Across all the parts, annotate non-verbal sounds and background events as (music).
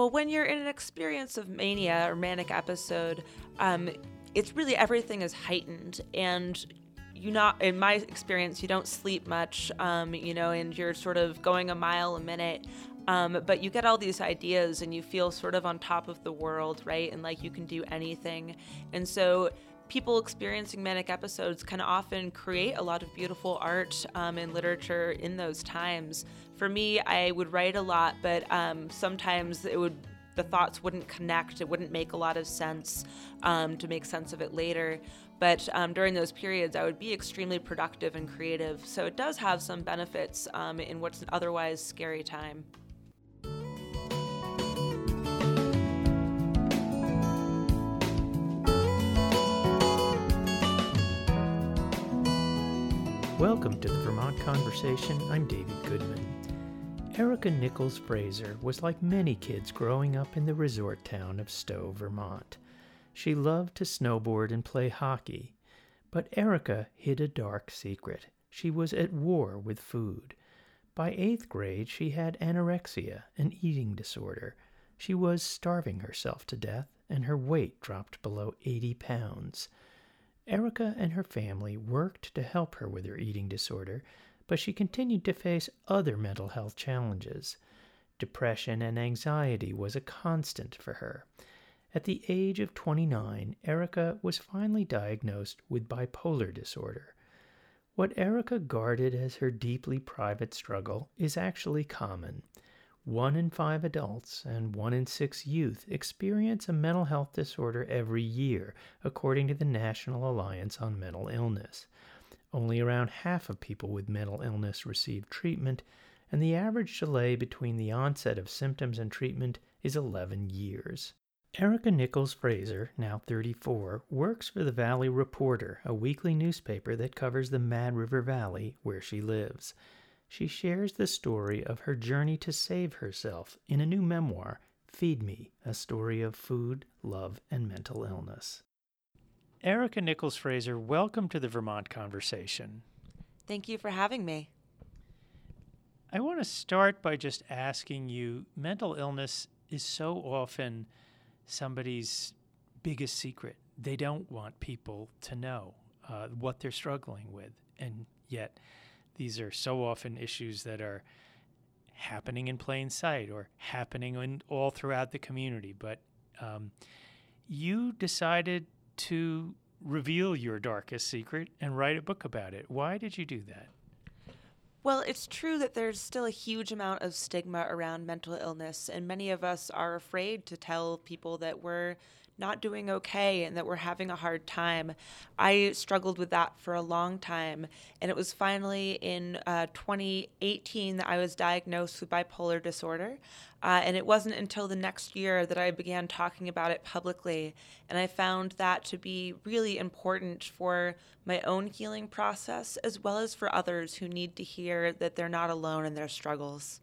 Well, when you're in an experience of mania or manic episode, um, it's really everything is heightened and you not in my experience you don't sleep much um, you know and you're sort of going a mile a minute um, but you get all these ideas and you feel sort of on top of the world right? And like you can do anything. And so people experiencing manic episodes can often create a lot of beautiful art um, and literature in those times for me i would write a lot but um, sometimes it would the thoughts wouldn't connect. It wouldn't make a lot of sense um, to make sense of it later. But um, during those periods, I would be extremely productive and creative. So it does have some benefits um, in what's an otherwise scary time. Welcome to the Vermont Conversation. I'm David Goodman. Erika Nichols-Frazer was like many kids growing up in the resort town of Stowe, Vermont. She loved to snowboard and play hockey. But Erika hid a dark secret. She was at war with food. By eighth grade, she had anorexia, an eating disorder. She was starving herself to death, and her weight dropped below 80 pounds. Erika and her family worked to help her with her eating disorder, but she continued to face other mental health challenges. Depression and anxiety was a constant for her. At the age of 29, Erika was finally diagnosed with bipolar disorder. What Erika guarded as her deeply private struggle is actually common. One in five adults and one in six youth experience a mental health disorder every year, according to the National Alliance on Mental Illness. Only around half of people with mental illness receive treatment, and the average delay between the onset of symptoms and treatment is 11 years. Erika Nichols-Frazer, now 34, works for the Valley Reporter, a weekly newspaper that covers the Mad River Valley where she lives. She shares the story of her journey to save herself in a new memoir, Feed Me, a story of food, love, and mental illness. Erika Nichols-Frazer, welcome to the Vermont Conversation. Thank you for having me. I want to start by just asking you mental illness is so often somebody's biggest secret. They don't want people to know uh, what they're struggling with. And yet, these are so often issues that are happening in plain sight or happening in, all throughout the community. But um, you decided to reveal your darkest secret and write a book about it. Why did you do that? Well, it's true that there's still a huge amount of stigma around mental illness, and many of us are afraid to tell people that we're not doing okay and that we're having a hard time. I struggled with that for a long time. And it was finally in uh, 2018 that I was diagnosed with bipolar disorder. Uh, and it wasn't until the next year that I began talking about it publicly. And I found that to be really important for my own healing process, as well as for others who need to hear that they're not alone in their struggles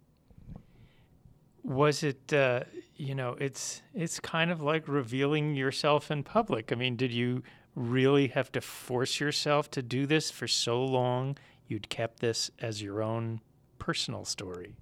was it uh, you know it's it's kind of like revealing yourself in public. I mean did you really have to force yourself to do this for so long? You'd kept this as your own personal story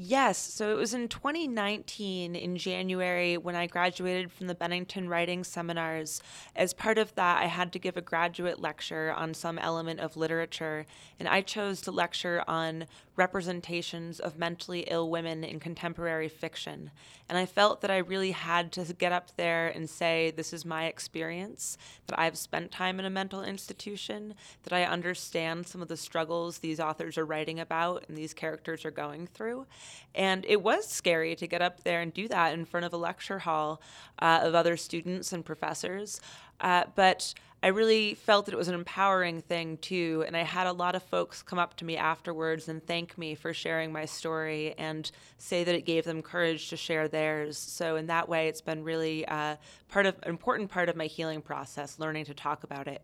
Yes. So it was in 2019 in January when I graduated from the Bennington Writing Seminars. As part of that, I had to give a graduate lecture on some element of literature, and I chose to lecture on representations of mentally ill women in contemporary fiction. And I felt that I really had to get up there and say, This is my experience, that I've spent time in a mental institution, that I understand some of the struggles these authors are writing about and these characters are going through. And it was scary to get up there and do that in front of a lecture hall uh, of other students and professors. Uh, but I really felt that it was an empowering thing too. And I had a lot of folks come up to me afterwards and thank me for sharing my story and say that it gave them courage to share theirs. So in that way, it's been really uh, part of an important part of my healing process, learning to talk about it.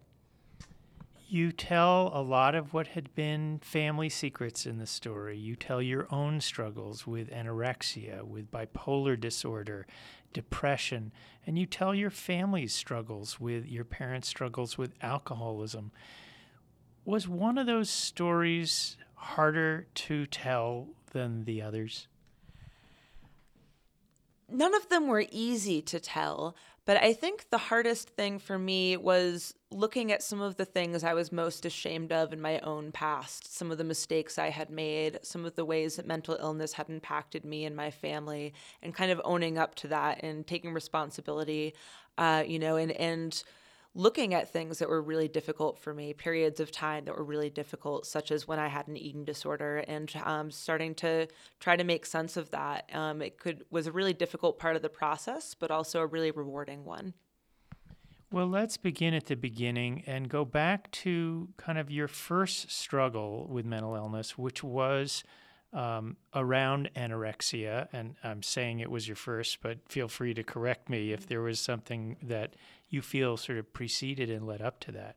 You tell a lot of what had been family secrets in the story. You tell your own struggles with anorexia, with bipolar disorder, depression, and you tell your family's struggles with your parents' struggles with alcoholism. Was one of those stories harder to tell than the others? none of them were easy to tell, but I think the hardest thing for me was looking at some of the things I was most ashamed of in my own past, some of the mistakes I had made, some of the ways that mental illness had impacted me and my family, and kind of owning up to that and taking responsibility, uh, you know, and and looking at things that were really difficult for me, periods of time that were really difficult, such as when I had an eating disorder, and um, starting to try to make sense of that. Um, it could was a really difficult part of the process, but also a really rewarding one. Well, let's begin at the beginning and go back to kind of your first struggle with mental illness, which was um, around anorexia. And I'm saying it was your first, but feel free to correct me if there was something that you feel sort of preceded and led up to that?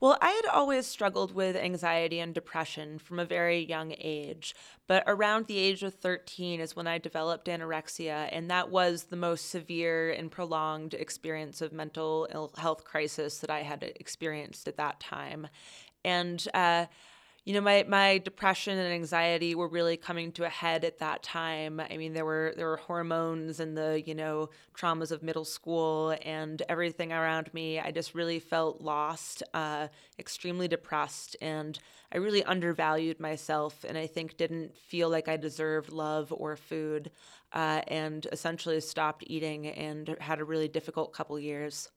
Well, I had always struggled with anxiety and depression from a very young age, but around the age of 13 is when I developed anorexia, and that was the most severe and prolonged experience of mental health crisis that I had experienced at that time. And uh, you know my my depression and anxiety were really coming to a head at that time. I mean there were there were hormones and the you know traumas of middle school and everything around me. I just really felt lost uh, extremely depressed and i really undervalued myself and i think didn't feel like i deserved love or food uh, and essentially stopped eating and had a really difficult couple years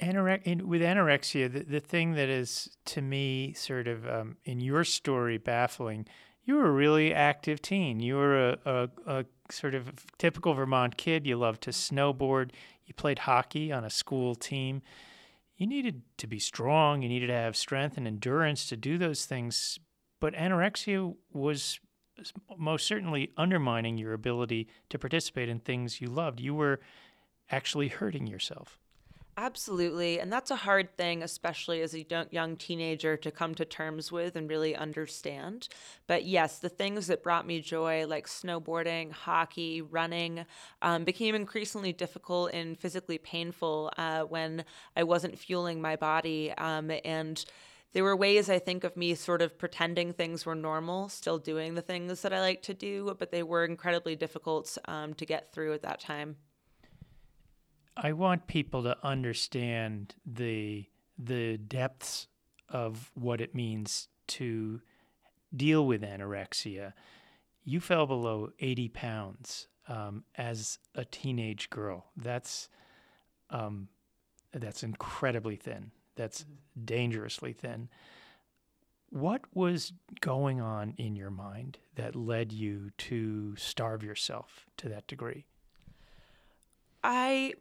Anore- with anorexia, the, the thing that is to me sort of um, in your story baffling, you were a really active teen. You were a, a, a, sort of typical Vermont kid. You loved to snowboard. You played hockey on a school team. You needed to be strong. You needed to have strength and endurance to do those things. But anorexia was most certainly undermining your ability to participate in things you loved. You were actually hurting yourself. Absolutely. And that's a hard thing, especially as a young teenager, to come to terms with and really understand. But yes, the things that brought me joy, like snowboarding, hockey, running, um, became increasingly difficult and physically painful uh, when I wasn't fueling my body. Um, and there were ways I think of me sort of pretending things were normal, still doing the things that I like to do, but they were incredibly difficult um, to get through at that time. I want people to understand the the depths of what it means to deal with anorexia. You fell below 80 pounds um, as a teenage girl. That's um, that's incredibly thin. That's mm-hmm. dangerously thin. What was going on in your mind that led you to starve yourself to that degree? I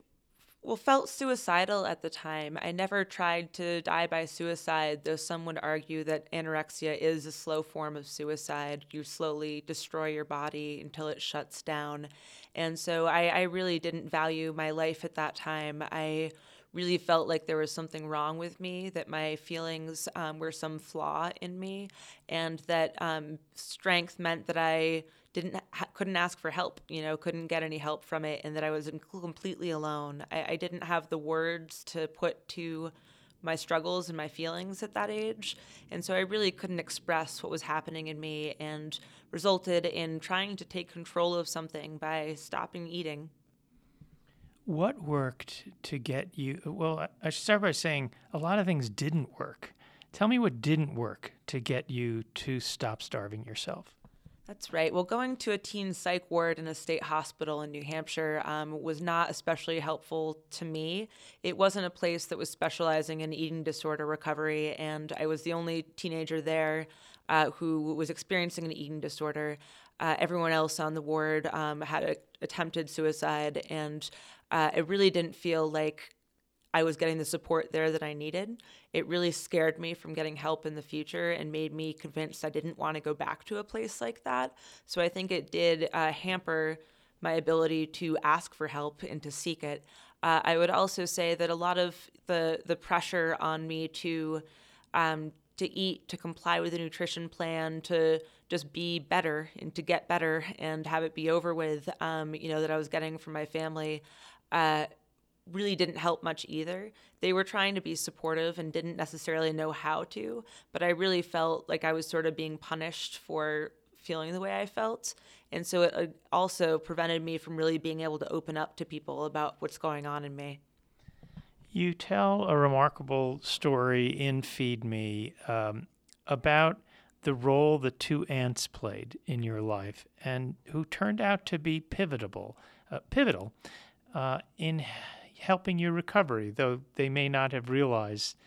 well, felt suicidal at the time. I never tried to die by suicide, though some would argue that anorexia is a slow form of suicide. You slowly destroy your body until it shuts down. And so I, I really didn't value my life at that time. I really felt like there was something wrong with me, that my feelings um, were some flaw in me, and that um, strength meant that I didn't ha- couldn't ask for help you know couldn't get any help from it and that i was completely alone. I, I didn't have the words to put to my struggles and my feelings at that age and so i really couldn't express what was happening in me and resulted in trying to take control of something by stopping eating. What worked to get you well i should start by saying a lot of things didn't work. Tell me what didn't work to get you to stop starving yourself that's right. Well, going to a teen psych ward in a state hospital in New Hampshire um, was not especially helpful to me. It wasn't a place that was specializing in eating disorder recovery, and I was the only teenager there uh, who was experiencing an eating disorder. Uh, everyone else on the ward um, had a, attempted suicide, and uh, it really didn't feel like I was getting the support there that I needed. It really scared me from getting help in the future and made me convinced I didn't want to go back to a place like that. So I think it did uh, hamper my ability to ask for help and to seek it. Uh, I would also say that a lot of the the pressure on me to um, to eat, to comply with a nutrition plan, to just be better and to get better and have it be over with, um, you know, that I was getting from my family. Uh, really didn't help much either. They were trying to be supportive and didn't necessarily know how to, but I really felt like I was sort of being punished for feeling the way I felt. And so it uh, also prevented me from really being able to open up to people about what's going on in me. You tell a remarkable story in Feed Me um, about the role the two aunts played in your life and who turned out to be pivotal, uh, pivotal uh, in helping your recovery, though they may not have realized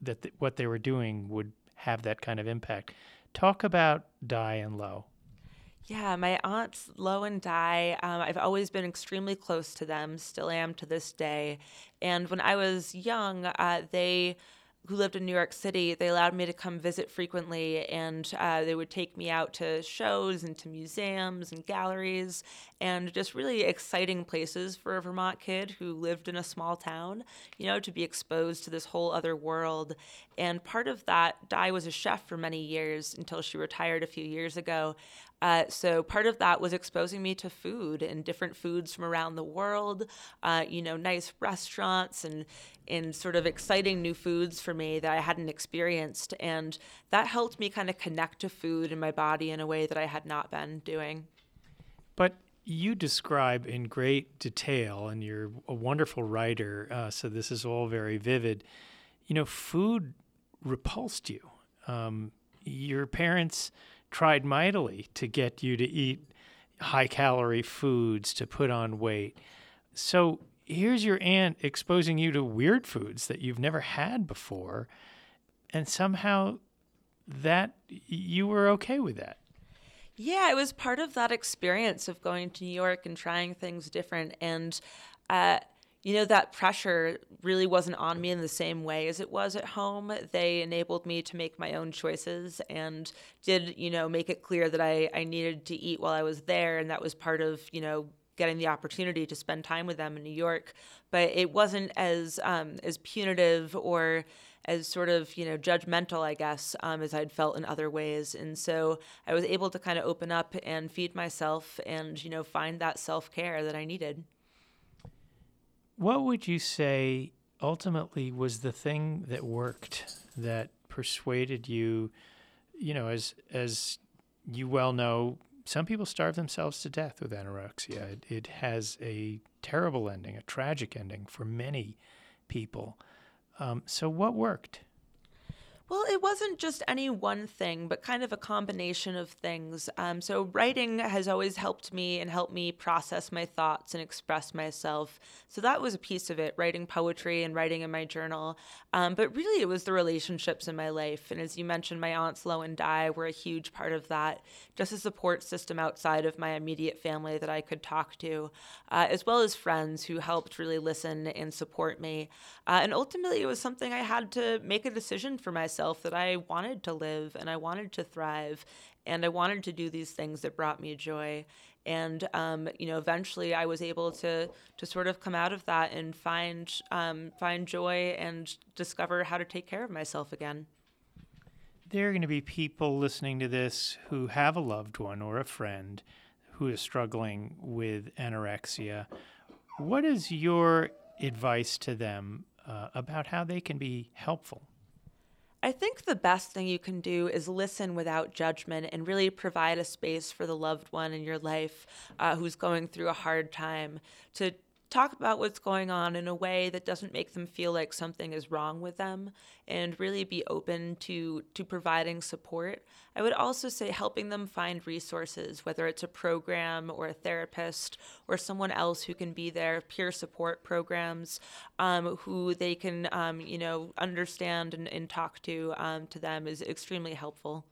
that th- what they were doing would have that kind of impact. Talk about Di and Lo. Yeah, my aunts Lo and Di, um, I've always been extremely close to them, still am to this day. And when I was young, uh, they who lived in New York City, they allowed me to come visit frequently, and uh, they would take me out to shows and to museums and galleries, and just really exciting places for a Vermont kid who lived in a small town, you know, to be exposed to this whole other world. And part of that, Di was a chef for many years until she retired a few years ago. Uh, so part of that was exposing me to food and different foods from around the world, uh, you know, nice restaurants and and sort of exciting new foods for me that I hadn't experienced, and that helped me kind of connect to food in my body in a way that I had not been doing. But you describe in great detail, and you're a wonderful writer, uh, so this is all very vivid. You know, food repulsed you. Um, your parents tried mightily to get you to eat high calorie foods to put on weight. So here's your aunt exposing you to weird foods that you've never had before. And somehow that you were okay with that. Yeah, it was part of that experience of going to New York and trying things different. And, uh, you know, that pressure really wasn't on me in the same way as it was at home. They enabled me to make my own choices and did, you know, make it clear that I, I needed to eat while I was there. And that was part of, you know, getting the opportunity to spend time with them in New York. But it wasn't as um, as punitive or as sort of you know judgmental, I guess, um, as I'd felt in other ways. And so I was able to kind of open up and feed myself and you know find that self care that I needed. What would you say ultimately was the thing that worked that persuaded you? You know, as as you well know, some people starve themselves to death with anorexia. It, it has a terrible ending, a tragic ending for many people. Um, so, what worked? Well, it wasn't just any one thing, but kind of a combination of things. Um, so, writing has always helped me and helped me process my thoughts and express myself. So, that was a piece of it writing poetry and writing in my journal. Um, but really, it was the relationships in my life. And as you mentioned, my aunts Lo and Di were a huge part of that, just a support system outside of my immediate family that I could talk to, uh, as well as friends who helped really listen and support me. Uh, and ultimately, it was something I had to make a decision for myself myself that I wanted to live and I wanted to thrive and I wanted to do these things that brought me joy. And um, you know, eventually, I was able to to sort of come out of that and find um, find joy and discover how to take care of myself again. There are going to be people listening to this who have a loved one or a friend who is struggling with anorexia. What is your advice to them uh, about how they can be helpful? I think the best thing you can do is listen without judgment and really provide a space for the loved one in your life uh, who's going through a hard time to talk about what's going on in a way that doesn't make them feel like something is wrong with them and really be open to to providing support. I would also say helping them find resources whether it's a program or a therapist or someone else who can be there peer support programs um, who they can um, you know understand and, and talk to um, to them is extremely helpful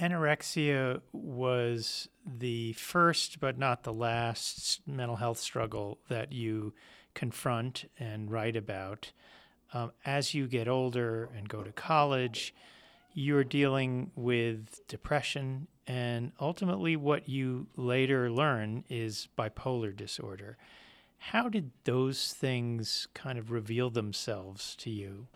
Anorexia was the first, but not the last, mental health struggle that you confront and write about. Um, as you get older and go to college, you're dealing with depression, and ultimately, what you later learn is bipolar disorder. How did those things kind of reveal themselves to you?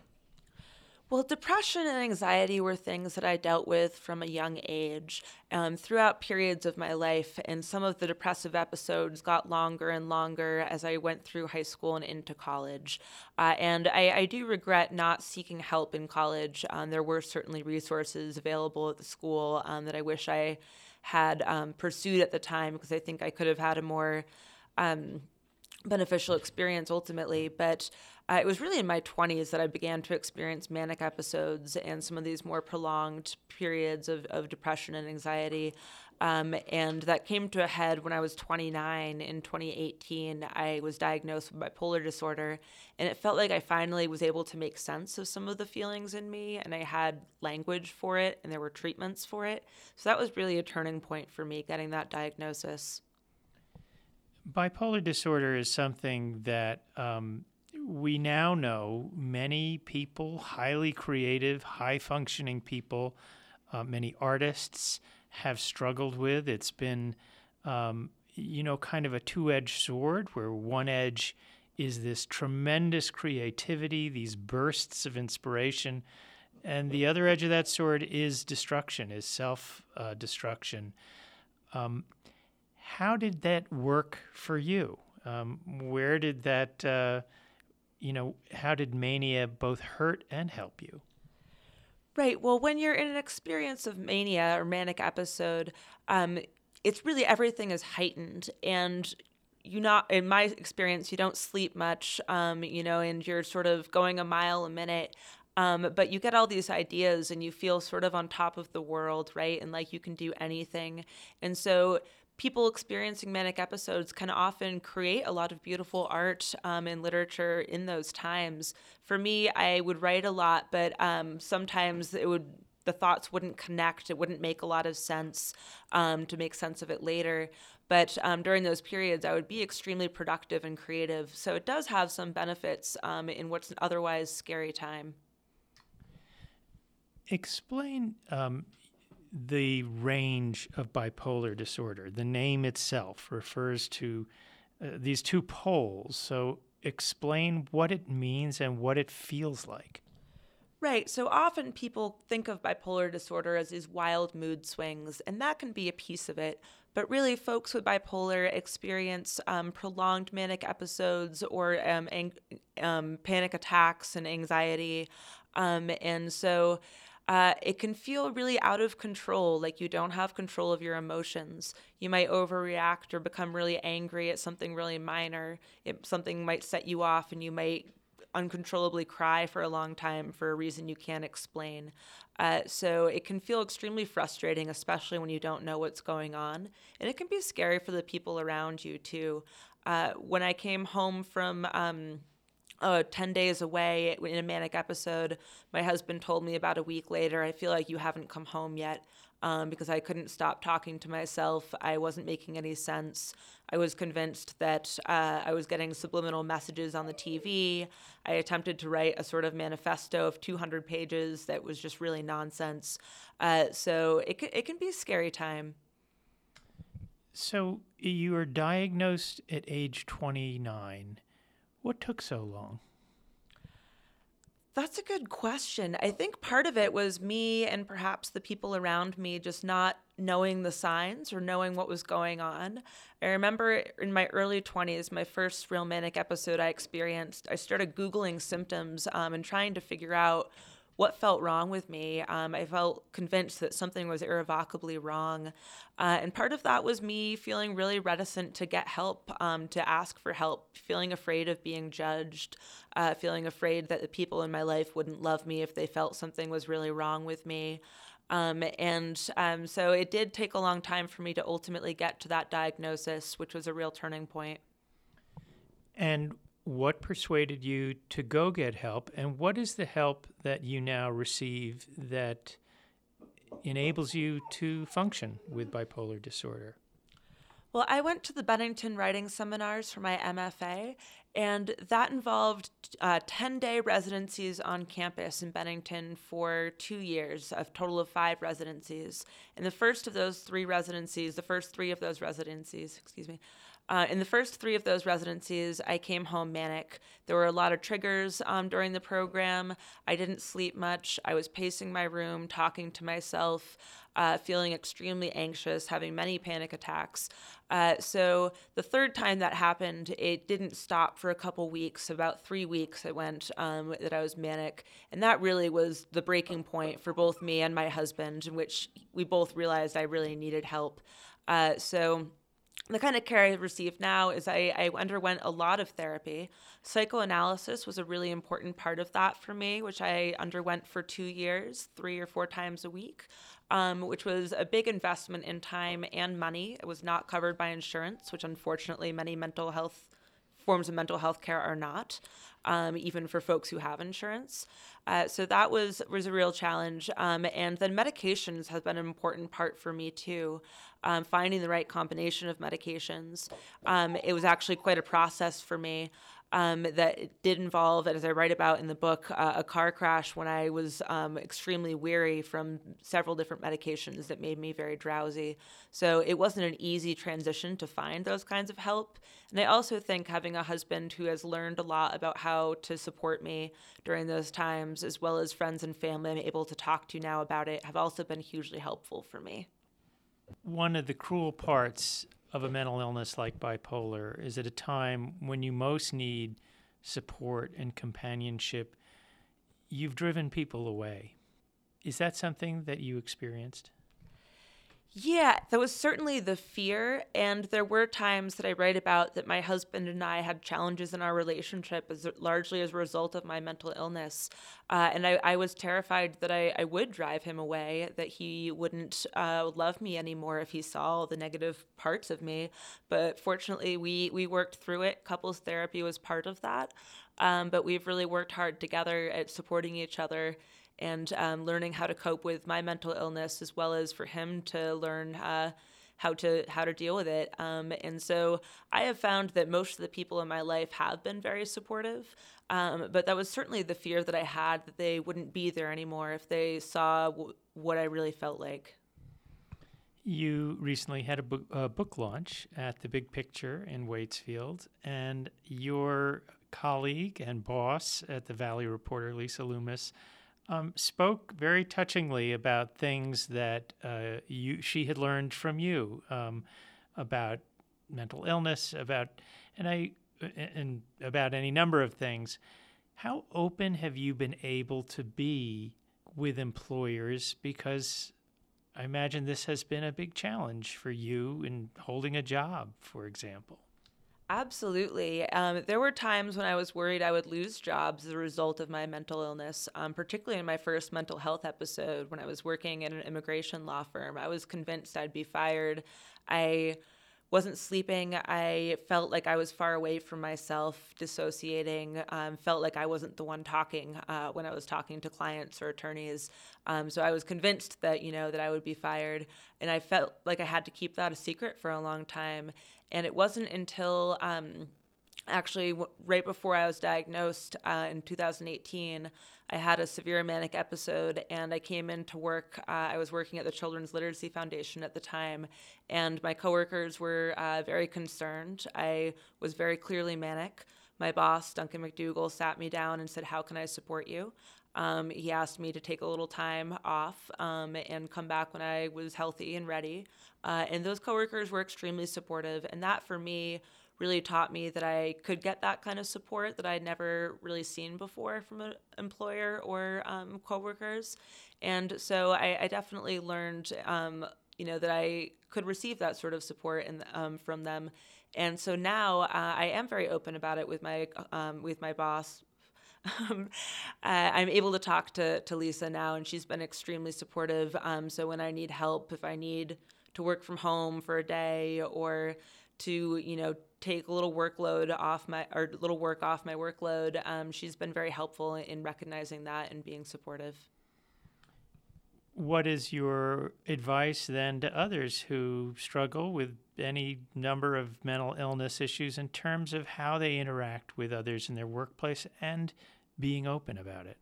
Well, depression and anxiety were things that I dealt with from a young age um, throughout periods of my life. And some of the depressive episodes got longer and longer as I went through high school and into college. Uh, and I, I, do regret not seeking help in college. Um, there were certainly resources available at the school um, that I wish I had um, pursued at the time because I think I could have had a more um, beneficial experience ultimately. But uh, it was really in my 20s that I began to experience manic episodes and some of these more prolonged periods of, of depression and anxiety. Um, and that came to a head when I was 29 in 2018. I was diagnosed with bipolar disorder, and it felt like I finally was able to make sense of some of the feelings in me, and I had language for it, and there were treatments for it. So that was really a turning point for me getting that diagnosis. Bipolar disorder is something that um, we now know many people, highly creative, high functioning people, uh, many artists have struggled with. It's been, um, you know, kind of a two edged sword where one edge is this tremendous creativity, these bursts of inspiration. And the other edge of that sword is destruction, is self uh, destruction. Um, how did that work for you? Um, where did that uh, you know, how did mania both hurt and help you? Right. Well, when you're in an experience of mania or manic episode, um, it's really everything is heightened and you not in my experience you don't sleep much um, you know and you're sort of going a mile a minute um, but you get all these ideas and you feel sort of on top of the world right and like you can do anything and so people experiencing manic episodes can often create a lot of beautiful art um, and literature in those times. For me, I would write a lot, but um, sometimes it would the thoughts wouldn't connect. It wouldn't make a lot of sense um, to make sense of it later. But um, during those periods, I would be extremely productive and creative. So it does have some benefits um, in what's an otherwise scary time. Explain um, the range of bipolar disorder. The name itself refers to uh, these two poles. So, explain what it means and what it feels like. Right. So often people think of bipolar disorder as these wild mood swings, and that can be a piece of it. But really, folks with bipolar experience um, prolonged manic episodes or um, ang- um, panic attacks and anxiety. Um, and so uh, it can feel really out of control, like you don't have control of your emotions. You might overreact or become really angry at something really minor. It, something might set you off, and you might uncontrollably cry for a long time for a reason you can't explain. Uh, so it can feel extremely frustrating, especially when you don't know what's going on. And it can be scary for the people around you, too. Uh, when I came home from, um, uh, 10 days away in a manic episode. My husband told me about a week later, I feel like you haven't come home yet um, because I couldn't stop talking to myself. I wasn't making any sense. I was convinced that uh, I was getting subliminal messages on the TV. I attempted to write a sort of manifesto of 200 pages that was just really nonsense. Uh, so it, it can be a scary time. So you were diagnosed at age 29 what took so long? That's a good question. I think part of it was me and perhaps the people around me just not knowing the signs or knowing what was going on. I remember in my early 20s, my first real manic episode I experienced, I started Googling symptoms um, and trying to figure out what felt wrong with me. Um, I felt convinced that something was irrevocably wrong. Uh, and part of that was me feeling really reticent to get help, um, to ask for help, feeling afraid of being judged, uh, feeling afraid that the people in my life wouldn't love me if they felt something was really wrong with me. Um, and um, so it did take a long time for me to ultimately get to that diagnosis, which was a real turning point. And what persuaded you to go get help, and what is the help that you now receive that enables you to function with bipolar disorder? Well, I went to the Bennington Writing Seminars for my MFA, and that involved uh, 10 day residencies on campus in Bennington for two years, a total of five residencies. And the first of those three residencies, the first three of those residencies, excuse me, Uh, in the first three of those residencies, I came home manic. There were a lot of triggers um, during the program. I didn't sleep much. I was pacing my room, talking to myself, uh, feeling extremely anxious, having many panic attacks. Uh, so the third time that happened, it didn't stop for a couple weeks. About three weeks it went um, that I was manic, and that really was the breaking point for both me and my husband, in which we both realized I really needed help. Uh, so the kind of care I receive now is I, I underwent a lot of therapy. Psychoanalysis was a really important part of that for me, which I underwent for two years, three or four times a week, um, which was a big investment in time and money. It was not covered by insurance, which unfortunately many mental health forms of mental health care are not, um, even for folks who have insurance. Uh, so that was was a real challenge. Um, and then medications has been an important part for me too. Um, finding the right combination of medications. Um, it was actually quite a process for me um, that did involve, as I write about in the book, uh, a car crash when I was um, extremely weary from several different medications that made me very drowsy. So it wasn't an easy transition to find those kinds of help. And I also think having a husband who has learned a lot about how to support me during those times, as well as friends and family I'm able to talk to now about it, have also been hugely helpful for me. One of the cruel parts of a mental illness like bipolar is at a time when you most need support and companionship, you've driven people away. Is that something that you experienced? Yeah, that was certainly the fear. And there were times that I write about that my husband and I had challenges in our relationship as largely as a result of my mental illness. Uh, and I, I, was terrified that I, I, would drive him away, that he wouldn't uh, love me anymore if he saw the negative parts of me. But fortunately, we, we worked through it. Couples therapy was part of that. Um, but we've really worked hard together at supporting each other and um, learning how to cope with my mental illness as well as for him to learn uh, how to how to deal with it. Um, and so I have found that most of the people in my life have been very supportive. Um, but that was certainly the fear that I had that they wouldn't be there anymore if they saw w- what I really felt like. You recently had a a book launch at the Big Picture in Waitsfield, and your colleague and boss at the Valley Reporter, Lisa Loomis, um, spoke very touchingly about things that uh, you she had learned from you um, about mental illness, about and I and about any number of things. How open have you been able to be with employers? Because I imagine this has been a big challenge for you in holding a job, for example. Absolutely. Um, there were times when I was worried I would lose jobs as a result of my mental illness, um, particularly in my first mental health episode when I was working in an immigration law firm. I was convinced I'd be fired. I wasn't sleeping. I felt like I was far away from myself, dissociating, um, felt like I wasn't the one talking uh, when I was talking to clients or attorneys. Um, so I was convinced that, you know, that I would be fired. And I felt like I had to keep that a secret for a long time. And it wasn't until um, actually right before I was diagnosed uh, in 2018, I had a severe manic episode and I came into work. Uh, I was working at the Children's Literacy Foundation at the time, and my coworkers were uh, very concerned. I was very clearly manic. My boss, Duncan McDougall, sat me down and said, How can I support you? Um, he asked me to take a little time off um, and come back when I was healthy and ready. Uh, and those coworkers were extremely supportive. And that for me really taught me that I could get that kind of support that I'd never really seen before from an employer or um, coworkers. And so I, I definitely learned, um, you know, that I could receive that sort of support and um, from them. And so now uh, I am very open about it with my um, with my boss, um, I'm able to talk to, to Lisa now, and she's been extremely supportive. Um, so when I need help, if I need to work from home for a day or to you know take a little workload off my or a little work off my workload, um, she's been very helpful in recognizing that and being supportive. What is your advice then to others who struggle with any number of mental illness issues in terms of how they interact with others in their workplace and being open about it?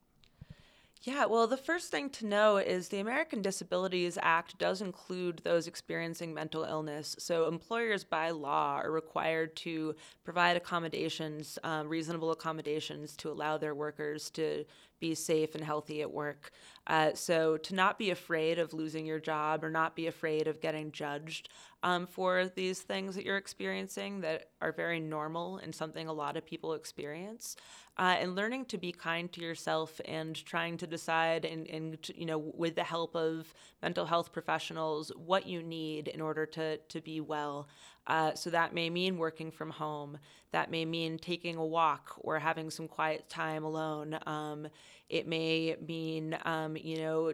Yeah, well, the first thing to know is the American Disabilities Act does include those experiencing mental illness. So, employers by law are required to provide accommodations, um, reasonable accommodations, to allow their workers to be safe and healthy at work. Uh, so, to not be afraid of losing your job or not be afraid of getting judged um, for these things that you're experiencing that are very normal and something a lot of people experience uh, and learning to be kind to yourself and trying to decide and, and you know with the help of mental health professionals what you need in order to, to be well. Uh, so that may mean working from home. That may mean taking a walk or having some quiet time alone. Um, it may mean um, you know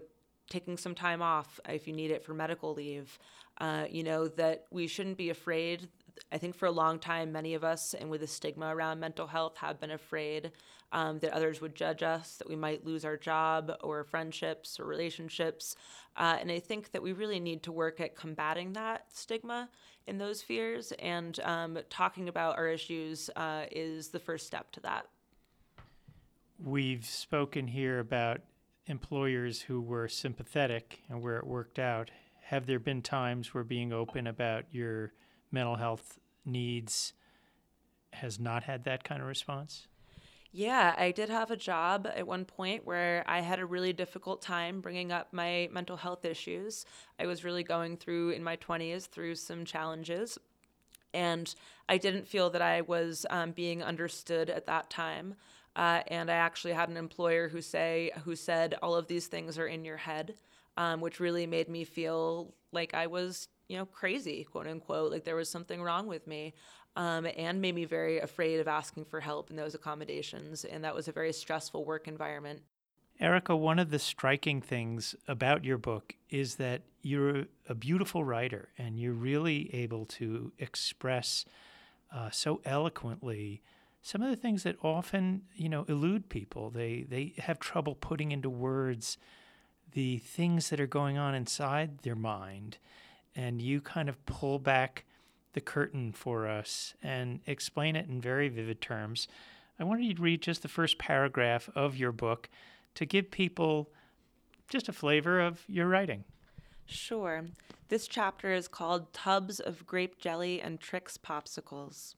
taking some time off if you need it for medical leave. Uh, you know that we shouldn't be afraid I think for a long time, many of us, and with the stigma around mental health, have been afraid um, that others would judge us, that we might lose our job or friendships or relationships. Uh, and I think that we really need to work at combating that stigma and those fears, and um, talking about our issues uh, is the first step to that. We've spoken here about employers who were sympathetic and where it worked out. Have there been times where being open about your mental health needs has not had that kind of response? Yeah, I did have a job at one point where I had a really difficult time bringing up my mental health issues. I was really going through in my 20s through some challenges. And I didn't feel that I was um, being understood at that time. Uh, and I actually had an employer who say who said all of these things are in your head, um, which really made me feel like I was you know, crazy, quote unquote, like there was something wrong with me. Um, and made me very afraid of asking for help in those accommodations. And that was a very stressful work environment. Erika, one of the striking things about your book is that you're a beautiful writer and you're really able to express uh, so eloquently some of the things that often, you know, elude people. They they have trouble putting into words the things that are going on inside their mind and you kind of pull back the curtain for us and explain it in very vivid terms. I wanted you to read just the first paragraph of your book to give people just a flavor of your writing. Sure. This chapter is called Tubs of Grape Jelly and Trix Popsicles.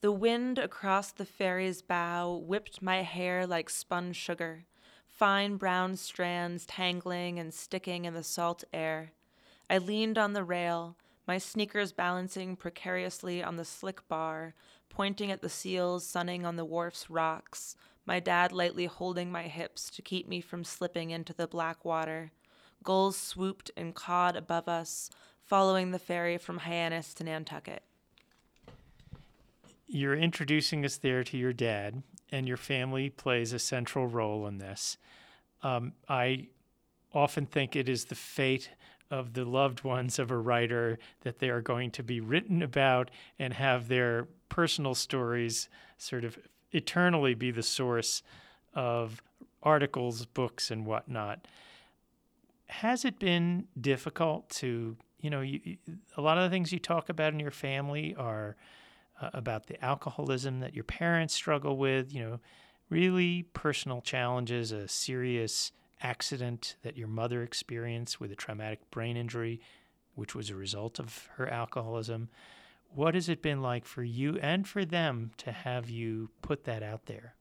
The wind across the ferry's bow whipped my hair like spun sugar, fine brown strands tangling and sticking in the salt air. I leaned on the rail, my sneakers balancing precariously on the slick bar, pointing at the seals sunning on the wharf's rocks, my dad lightly holding my hips to keep me from slipping into the black water. Gulls swooped and cawed above us, following the ferry from Hyannis to Nantucket. You're introducing us there to your dad, and your family plays a central role in this. Um, I often think it is the fate of the loved ones of a writer that they are going to be written about and have their personal stories sort of eternally be the source of articles, books, and whatnot. Has it been difficult to, you know, you, a lot of the things you talk about in your family are uh, about the alcoholism that your parents struggle with, you know, really personal challenges, a serious accident that your mother experienced with a traumatic brain injury, which was a result of her alcoholism. What has it been like for you and for them to have you put that out there?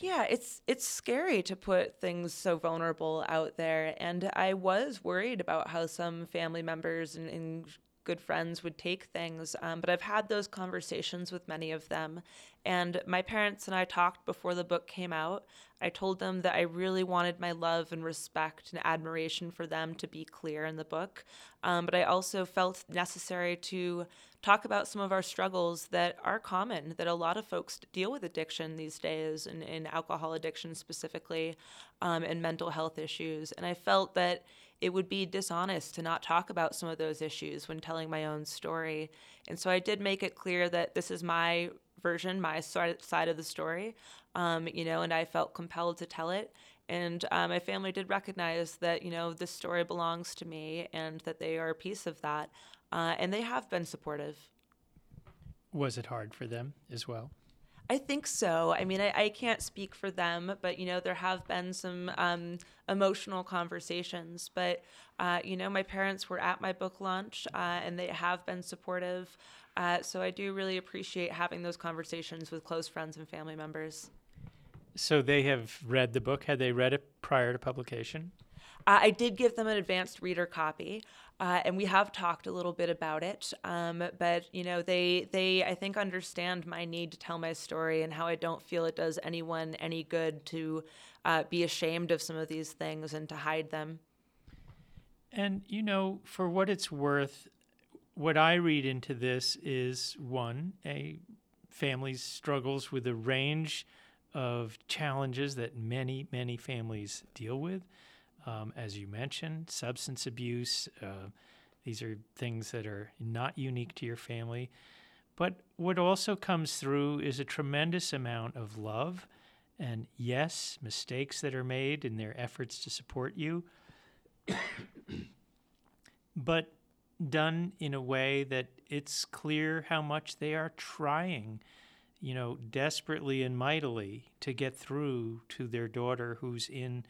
Yeah, it's it's scary to put things so vulnerable out there, and I was worried about how some family members and, and good friends would take things. Um, but I've had those conversations with many of them. And my parents and I talked before the book came out. I told them that I really wanted my love and respect and admiration for them to be clear in the book. Um, but I also felt necessary to talk about some of our struggles that are common, that a lot of folks deal with addiction these days, and, and alcohol addiction specifically, um, and mental health issues. And I felt that it would be dishonest to not talk about some of those issues when telling my own story. And so I did make it clear that this is my version, my side of the story, um, you know, and I felt compelled to tell it. And uh, my family did recognize that, you know, this story belongs to me and that they are a piece of that. Uh, and they have been supportive. Was it hard for them as well? I think so. I mean, I, I, can't speak for them, but you know, there have been some um, emotional conversations. But uh, you know, my parents were at my book launch, uh, and they have been supportive. Uh, so I do really appreciate having those conversations with close friends and family members. So they have read the book. Had they read it prior to publication? Uh, I did give them an advanced reader copy, uh, and we have talked a little bit about it. Um, but you know, they they I think understand my need to tell my story and how I don't feel it does anyone any good to uh, be ashamed of some of these things and to hide them. And you know, for what it's worth, what I read into this is one a family's struggles with a range of challenges that many many families deal with um, as you mentioned, substance abuse. Uh, these are things that are not unique to your family. But what also comes through is a tremendous amount of love and, yes, mistakes that are made in their efforts to support you, (coughs) but done in a way that it's clear how much they are trying, you know, desperately and mightily to get through to their daughter who's in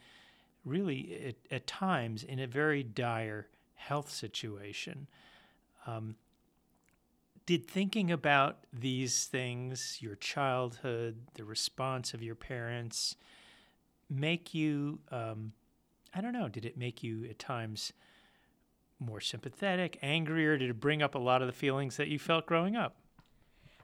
really at, at times in a very dire health situation. Um, did thinking about these things, your childhood, the response of your parents, make you, um, I don't know, did it make you at times more sympathetic, angrier? Did it bring up a lot of the feelings that you felt growing up?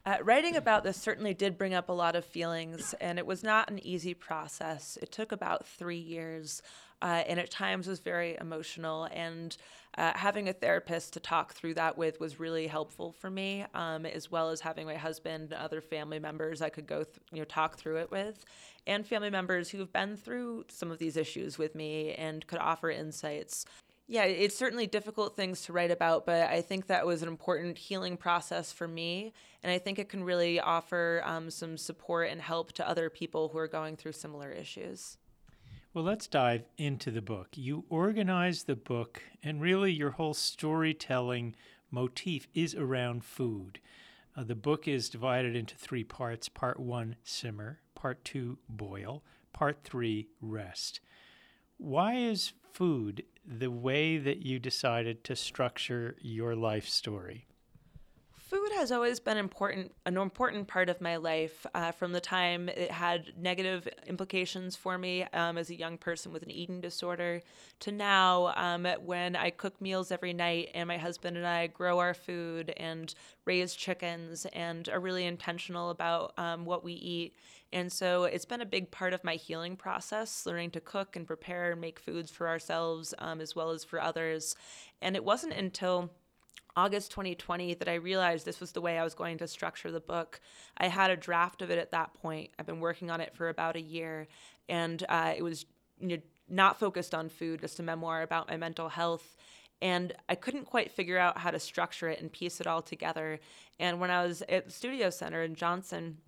Uh, writing about this certainly did bring up a lot of feelings, and it was not an easy process. It took about three years, uh, and at times was very emotional. And uh, having a therapist to talk through that with was really helpful for me, um, as well as having my husband and other family members I could go, th- you know, talk through it with, and family members who have been through some of these issues with me and could offer insights. Yeah, it's certainly difficult things to write about, but I think that was an important healing process for me. And I think it can really offer um, some support and help to other people who are going through similar issues. Well, let's dive into the book. You organize the book, and really your whole storytelling motif is around food. Uh, the book is divided into three parts part one, simmer, part two, boil, part three, rest. Why is food the way that you decided to structure your life story? Food has always been important, an important part of my life uh, from the time it had negative implications for me um, as a young person with an eating disorder to now um, when I cook meals every night and my husband and I grow our food and raise chickens and are really intentional about um, what we eat. And so it's been a big part of my healing process, learning to cook and prepare and make foods for ourselves um, as well as for others. And it wasn't until August 2020 that I realized this was the way I was going to structure the book. I had a draft of it at that point. I've been working on it for about a year, and uh, it was you know, not focused on food, just a memoir about my mental health. And I couldn't quite figure out how to structure it and piece it all together. And when I was at the Studio Center in Johnson,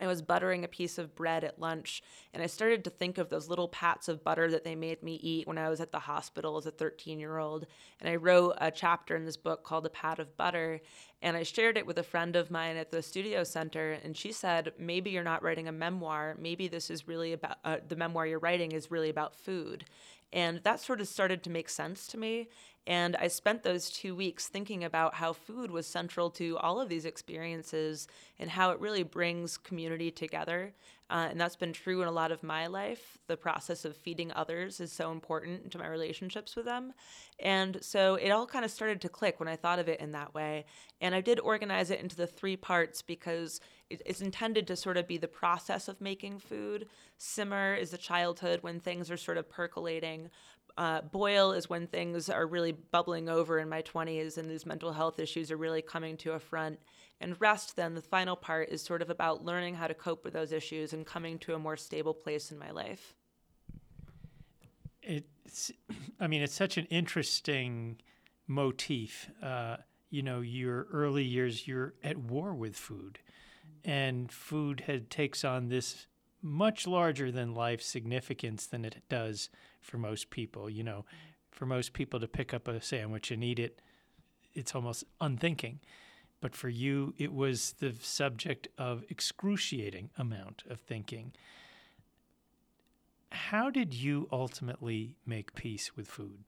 I was buttering a piece of bread at lunch, and I started to think of those little pats of butter that they made me eat when I was at the hospital as a 13 year old. And I wrote a chapter in this book called A Pat of Butter, and I shared it with a friend of mine at the studio center, and she said, Maybe you're not writing a memoir. Maybe this is really about uh, the memoir you're writing is really about food. And that sort of started to make sense to me. And I spent those two weeks thinking about how food was central to all of these experiences and how it really brings community together. Uh, and that's been true in a lot of my life. The process of feeding others is so important to my relationships with them. And so it all kind of started to click when I thought of it in that way. And I did organize it into the three parts because it's intended to sort of be the process of making food. Simmer is the childhood when things are sort of percolating uh, boil is when things are really bubbling over in my 20s and these mental health issues are really coming to a front. And rest, then, the final part is sort of about learning how to cope with those issues and coming to a more stable place in my life. It's, I mean, it's such an interesting motif. Uh, you know, your early years, you're at war with food, and food had, takes on this much larger than life significance than it does for most people. You know, for most people to pick up a sandwich and eat it, it's almost unthinking. but for you, it was the subject of excruciating amount of thinking. How did you ultimately make peace with food?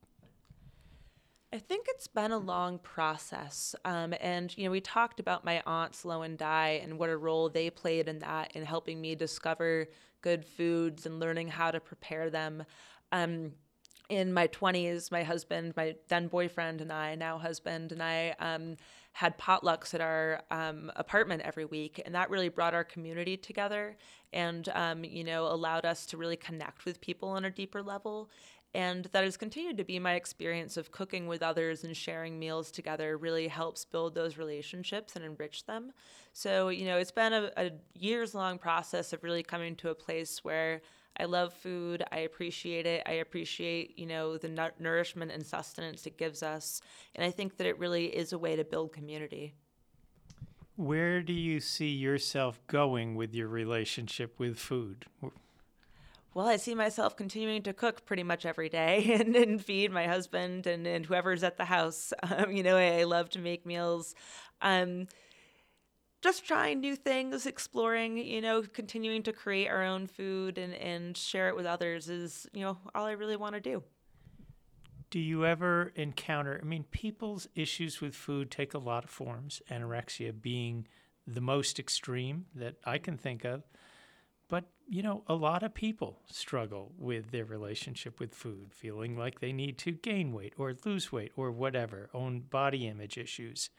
I think it's been a long process. Um, and, you know, we talked about my aunts, Lo and Di, and what a role they played in that in helping me discover good foods and learning how to prepare them. Um, in my 20s, my husband, my then boyfriend, and I, now husband, and I um, had potlucks at our um, apartment every week. And that really brought our community together and, um, you know, allowed us to really connect with people on a deeper level. And that has continued to be my experience of cooking with others and sharing meals together really helps build those relationships and enrich them. So, you know, it's been a, a years long process of really coming to a place where I love food. I appreciate it. I appreciate, you know, the nourishment and sustenance it gives us. And I think that it really is a way to build community. Where do you see yourself going with your relationship with food? well, I see myself continuing to cook pretty much every day (laughs) and, and feed my husband and, and whoever's at the house. (laughs) Um, you know, I, I, love to make meals. Um, just trying new things, exploring, you know, continuing to create our own food and, and share it with others is, you know, all I really want to do. Do you ever encounter, I mean, people's issues with food take a lot of forms, anorexia being the most extreme that I can think of. But, you know, a lot of people struggle with their relationship with food, feeling like they need to gain weight or lose weight or whatever, own body image issues.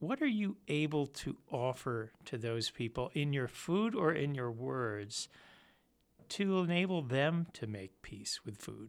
What are you able to offer to those people in your food or in your words to enable them to make peace with food?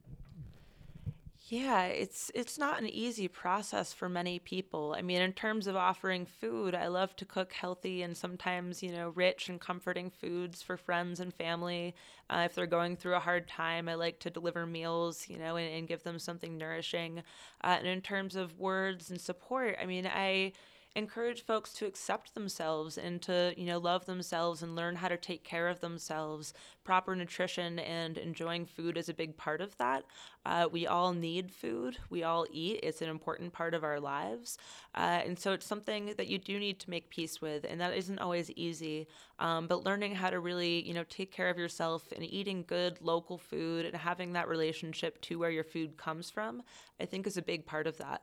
Yeah, it's it's not an easy process for many people. I mean, in terms of offering food, I love to cook healthy and sometimes, you know, rich and comforting foods for friends and family. Uh, if they're going through a hard time, I like to deliver meals, you know, and, and give them something nourishing. Uh, and in terms of words and support, I mean, I encourage folks to accept themselves and to you know love themselves and learn how to take care of themselves. Proper nutrition and enjoying food is a big part of that. Uh, we all need food. We all eat. It's an important part of our lives. Uh, and so it's something that you do need to make peace with and that isn't always easy. Um, but learning how to really you know take care of yourself and eating good local food and having that relationship to where your food comes from i think is a big part of that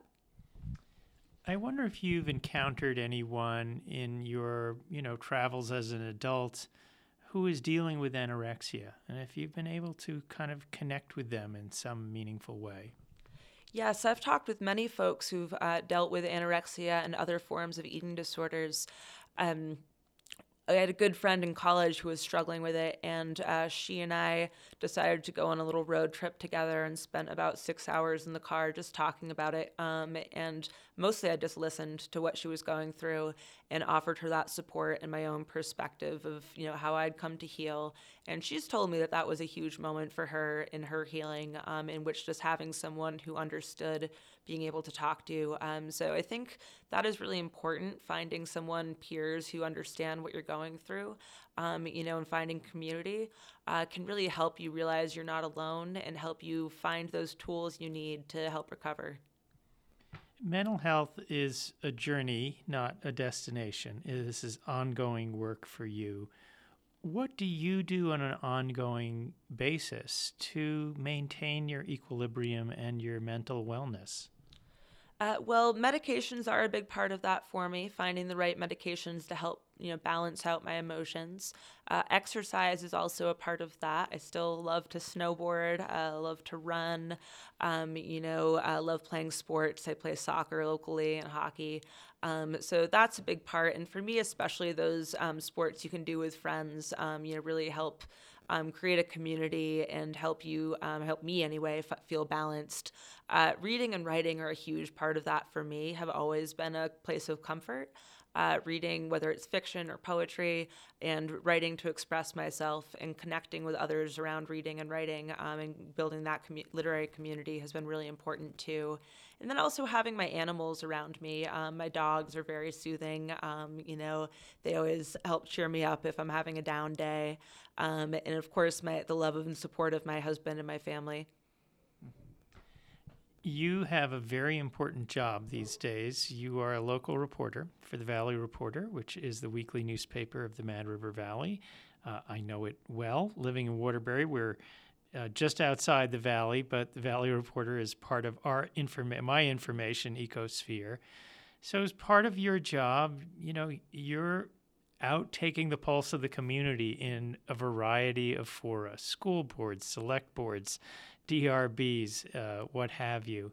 I wonder if you've encountered anyone in your, you know, travels as an adult who is dealing with anorexia and if you've been able to kind of connect with them in some meaningful way. Yes, I've talked with many folks who've uh, dealt with anorexia and other forms of eating disorders. Um, I had a good friend in college who was struggling with it, and uh, she and I decided to go on a little road trip together and spent about six hours in the car just talking about it. Um, and mostly I just listened to what she was going through and offered her that support and my own perspective of you know how I'd come to heal. And she's told me that that was a huge moment for her in her healing, um, in which just having someone who understood being able to talk to. Um, so I think that is really important. Finding someone peers who understand what you're going through, um, you know, and finding community uh, can really help you realize you're not alone and help you find those tools you need to help recover. Mental health is a journey, not a destination. This is ongoing work for you. What do you do on an ongoing basis to maintain your equilibrium and your mental wellness? Uh, well, medications are a big part of that for me, finding the right medications to help you know balance out my emotions. Uh, exercise is also a part of that. I still love to snowboard. I uh, love to run. Um, you know, I love playing sports. I play soccer locally and hockey. Um, so that's a big part. And for me, especially those um, sports you can do with friends, um, you know, really help um, create a community and help you, um, help me anyway, f- feel balanced. Uh, reading and writing are a huge part of that for me, have always been a place of comfort. Uh, reading, whether it's fiction or poetry, and writing to express myself and connecting with others around reading and writing um, and building that commu- literary community has been really important too. And then also having my animals around me. Um, my dogs are very soothing. Um, you know, they always help cheer me up if I'm having a down day. Um, and of course, my the love and support of my husband and my family. you have a very important job these days. You are a local reporter for the Valley Reporter, which is the weekly newspaper of the Mad River Valley. Uh, I know it well. Living in Waterbury, we're uh, just outside the valley, but the Valley Reporter is part of our informa- my information ecosphere. So, as part of your job, you know, you're out taking the pulse of the community in a variety of fora school boards, select boards, DRBs, uh, what have you.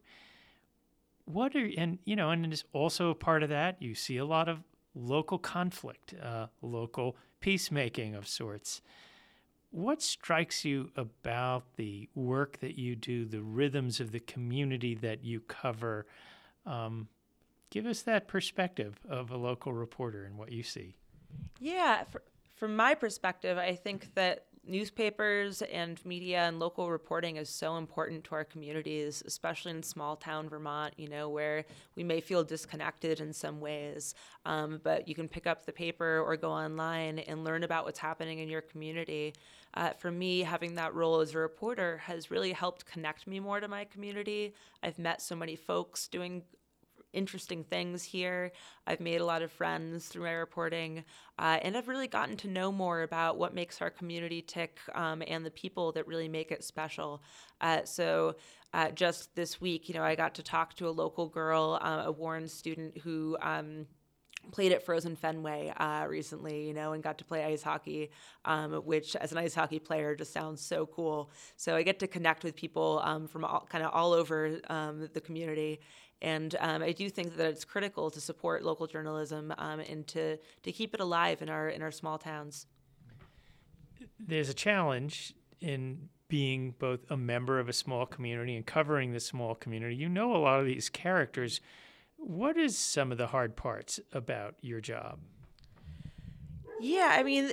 What are, and, you know, and it's also a part of that, you see a lot of local conflict, uh, local peacemaking of sorts. What strikes you about the work that you do, the rhythms of the community that you cover? Um, give us that perspective of a local reporter and what you see. Yeah, for, from my perspective, I think that newspapers and media and local reporting is so important to our communities, especially in small town Vermont, you know, where we may feel disconnected in some ways. Um, but you can pick up the paper or go online and learn about what's happening in your community. Uh, for me, having that role as a reporter has really helped connect me more to my community. I've met so many folks doing interesting things here. I've made a lot of friends through my reporting, uh, and I've really gotten to know more about what makes our community tick um, and the people that really make it special. Uh, so, uh, just this week, you know, I got to talk to a local girl, uh, a Warren student who. Um, played at Frozen Fenway uh, recently, you know, and got to play ice hockey, um, which as an ice hockey player just sounds so cool. So I get to connect with people um, from kind of all over um, the community. And um, I do think that it's critical to support local journalism um, and to, to keep it alive in our in our small towns. There's a challenge in being both a member of a small community and covering the small community. You know a lot of these characters. What is some of the hard parts about your job? Yeah, I mean,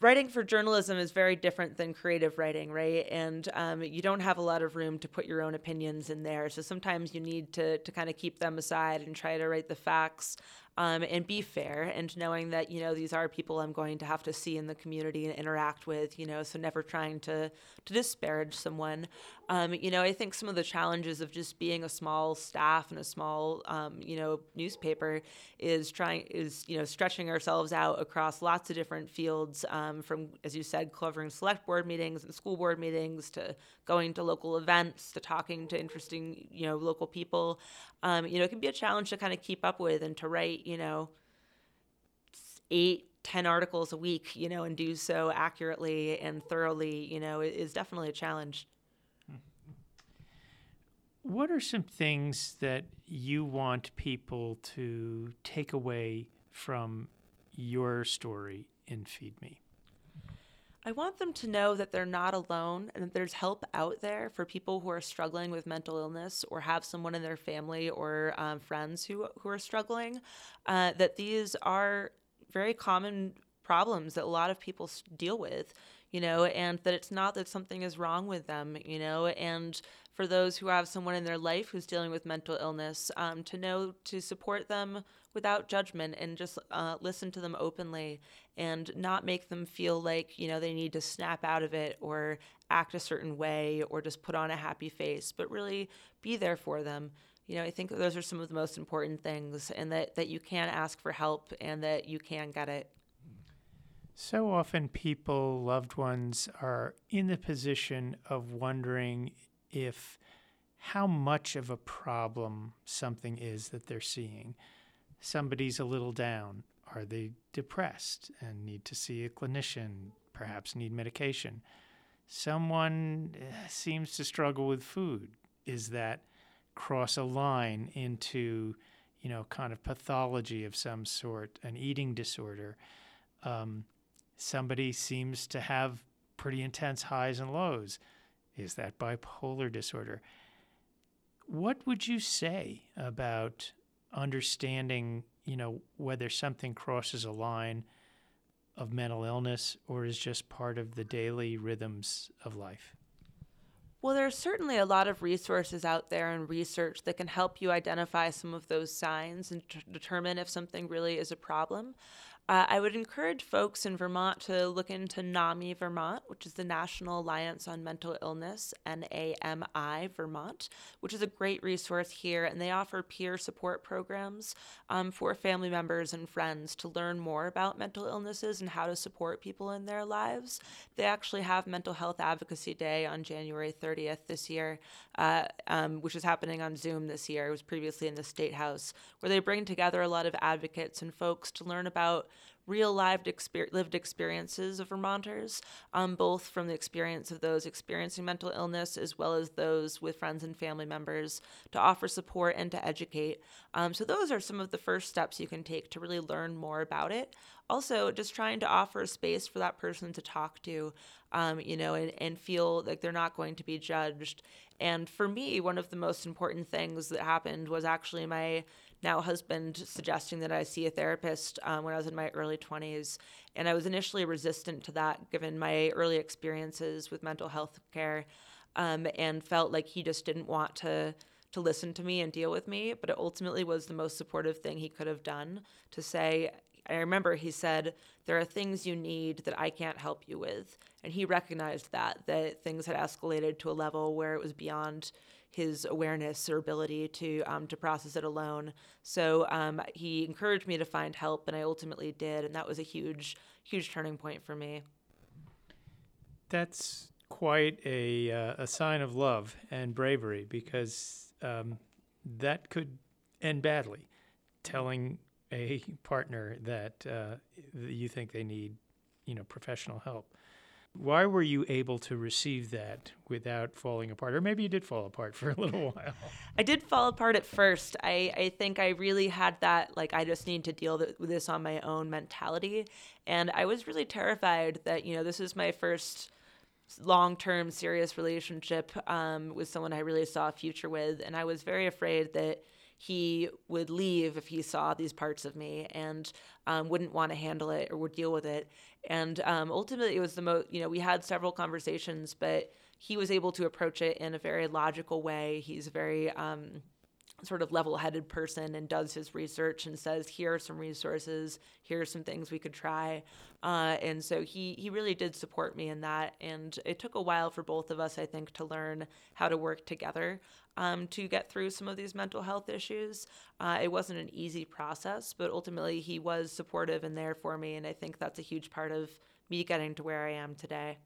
writing for journalism is very different than creative writing, right? And um, you don't have a lot of room to put your own opinions in there. So sometimes you need to, to kind of keep them aside and try to write the facts um, and be fair and knowing that, you know, these are people I'm going to have to see in the community and interact with, you know, so never trying to, to disparage someone. Um, you know, I think some of the challenges of just being a small staff and a small, um, you know, newspaper is trying, is, you know, stretching ourselves out across lots of different fields um, from, as you said, covering select board meetings and school board meetings to going to local events to talking to interesting, you know, local people. Um, you know, it can be a challenge to kind of keep up with and to write, you know, eight, ten articles a week, you know, and do so accurately and thoroughly, you know, is definitely a challenge. What are some things that you want people to take away from your story in Feed Me? I want them to know that they're not alone and that there's help out there for people who are struggling with mental illness or have someone in their family or um, friends who, who are struggling. Uh, that these are very common problems that a lot of people deal with, you know, and that it's not that something is wrong with them, you know, and for those who have someone in their life who's dealing with mental illness, um, to know to support them without judgment and just uh, listen to them openly and not make them feel like you know they need to snap out of it or act a certain way or just put on a happy face but really be there for them. You know i think those are some of the most important things and that that you can ask for help and that you can get it. So often people loved ones are in the position of wondering if how much of a problem something is that they're seeing somebody's a little down are they depressed and need to see a clinician, perhaps need medication? Someone eh, seems to struggle with food. Is that cross a line into, you know, kind of pathology of some sort, an eating disorder? Um, somebody seems to have pretty intense highs and lows. Is that bipolar disorder? What would you say about understanding you know, whether something crosses a line of mental illness or is just part of the daily rhythms of life? Well, there's certainly a lot of resources out there and research that can help you identify some of those signs and t- determine if something really is a problem. Uh, I would encourage folks in Vermont to look into NAMI Vermont, which is the National Alliance on Mental Illness, NAMI Vermont, which is a great resource here. And they offer peer support programs um, for family members and friends to learn more about mental illnesses and how to support people in their lives. They actually have Mental Health Advocacy Day on January 30th this year, uh, um, which is happening on Zoom this year. It was previously in the State House, where they bring together a lot of advocates and folks to learn about real lived, exper- lived experiences of Vermonters, um, both from the experience of those experiencing mental illness as well as those with friends and family members, to offer support and to educate. Um, so, those are some of the first steps you can take to really learn more about it. Also, just trying to offer a space for that person to talk to, um, you know, and, and feel like they're not going to be judged. And for me, one of the most important things that happened was actually my now husband suggesting that I see a therapist um, when I was in my early 20s. And I was initially resistant to that given my early experiences with mental health care um, and felt like he just didn't want to to listen to me and deal with me but it ultimately was the most supportive thing he could have done to say i remember he said there are things you need that i can't help you with and he recognized that that things had escalated to a level where it was beyond his awareness or ability to um, to process it alone. So um, he encouraged me to find help, and I ultimately did, and that was a huge huge turning point for me. That's quite a uh, a sign of love and bravery because um, that could end badly. Telling a partner that uh, you think they need, you know, professional help. Why were you able to receive that without falling apart? Or maybe you did fall apart for a little while. I did fall apart at first. I, I think I really had that, like, I just need to deal with this on my own mentality. And I was really terrified that, you know, this is my first long term serious relationship um, with someone I really saw a future with. And I was very afraid that he would leave if he saw these parts of me and um, wouldn't want to handle it or would deal with it. And um, ultimately, it was the most, you know, we had several conversations, but he was able to approach it in a very logical way. He's very, um, sort of level headed person and does his research and says, here are some resources, here are some things we could try. Uh, and so he, he really did support me in that. And it took a while for both of us, I think, to learn how to work together um, to get through some of these mental health issues. Uh, it wasn't an easy process, but ultimately he was supportive and there for me. And I think that's a huge part of me getting to where I am today.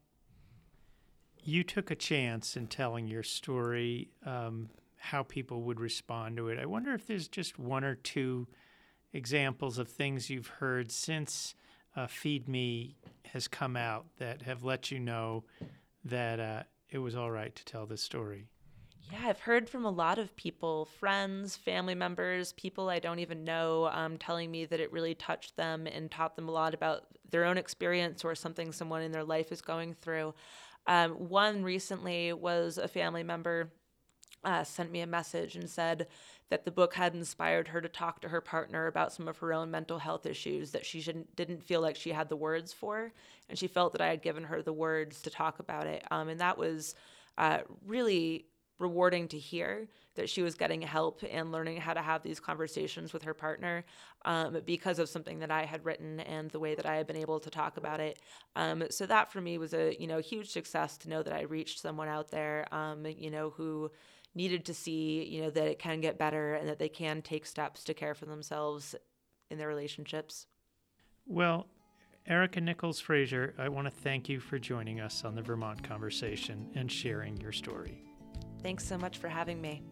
You took a chance in telling your story. Um, how people would respond to it. I wonder if there's just one or two examples of things you've heard since uh, Feed Me has come out that have let you know that uh, it was all right to tell this story. Yeah, I've heard from a lot of people, friends, family members, people I don't even know, um, telling me that it really touched them and taught them a lot about their own experience or something someone in their life is going through. Um, one recently was a family member uh, sent me a message and said that the book had inspired her to talk to her partner about some of her own mental health issues that she didn't feel like she had the words for. And she felt that I had given her the words to talk about it. Um, and that was uh, really rewarding to hear that she was getting help and learning how to have these conversations with her partner um, because of something that I had written and the way that I had been able to talk about it. Um, so that for me was a you know huge success to know that I reached someone out there, um, you know who needed to see, you know, that it can get better and that they can take steps to care for themselves in their relationships. Well, Erika Nichols-Frazer, I want to thank you for joining us on the Vermont Conversation and sharing your story. Thanks so much for having me.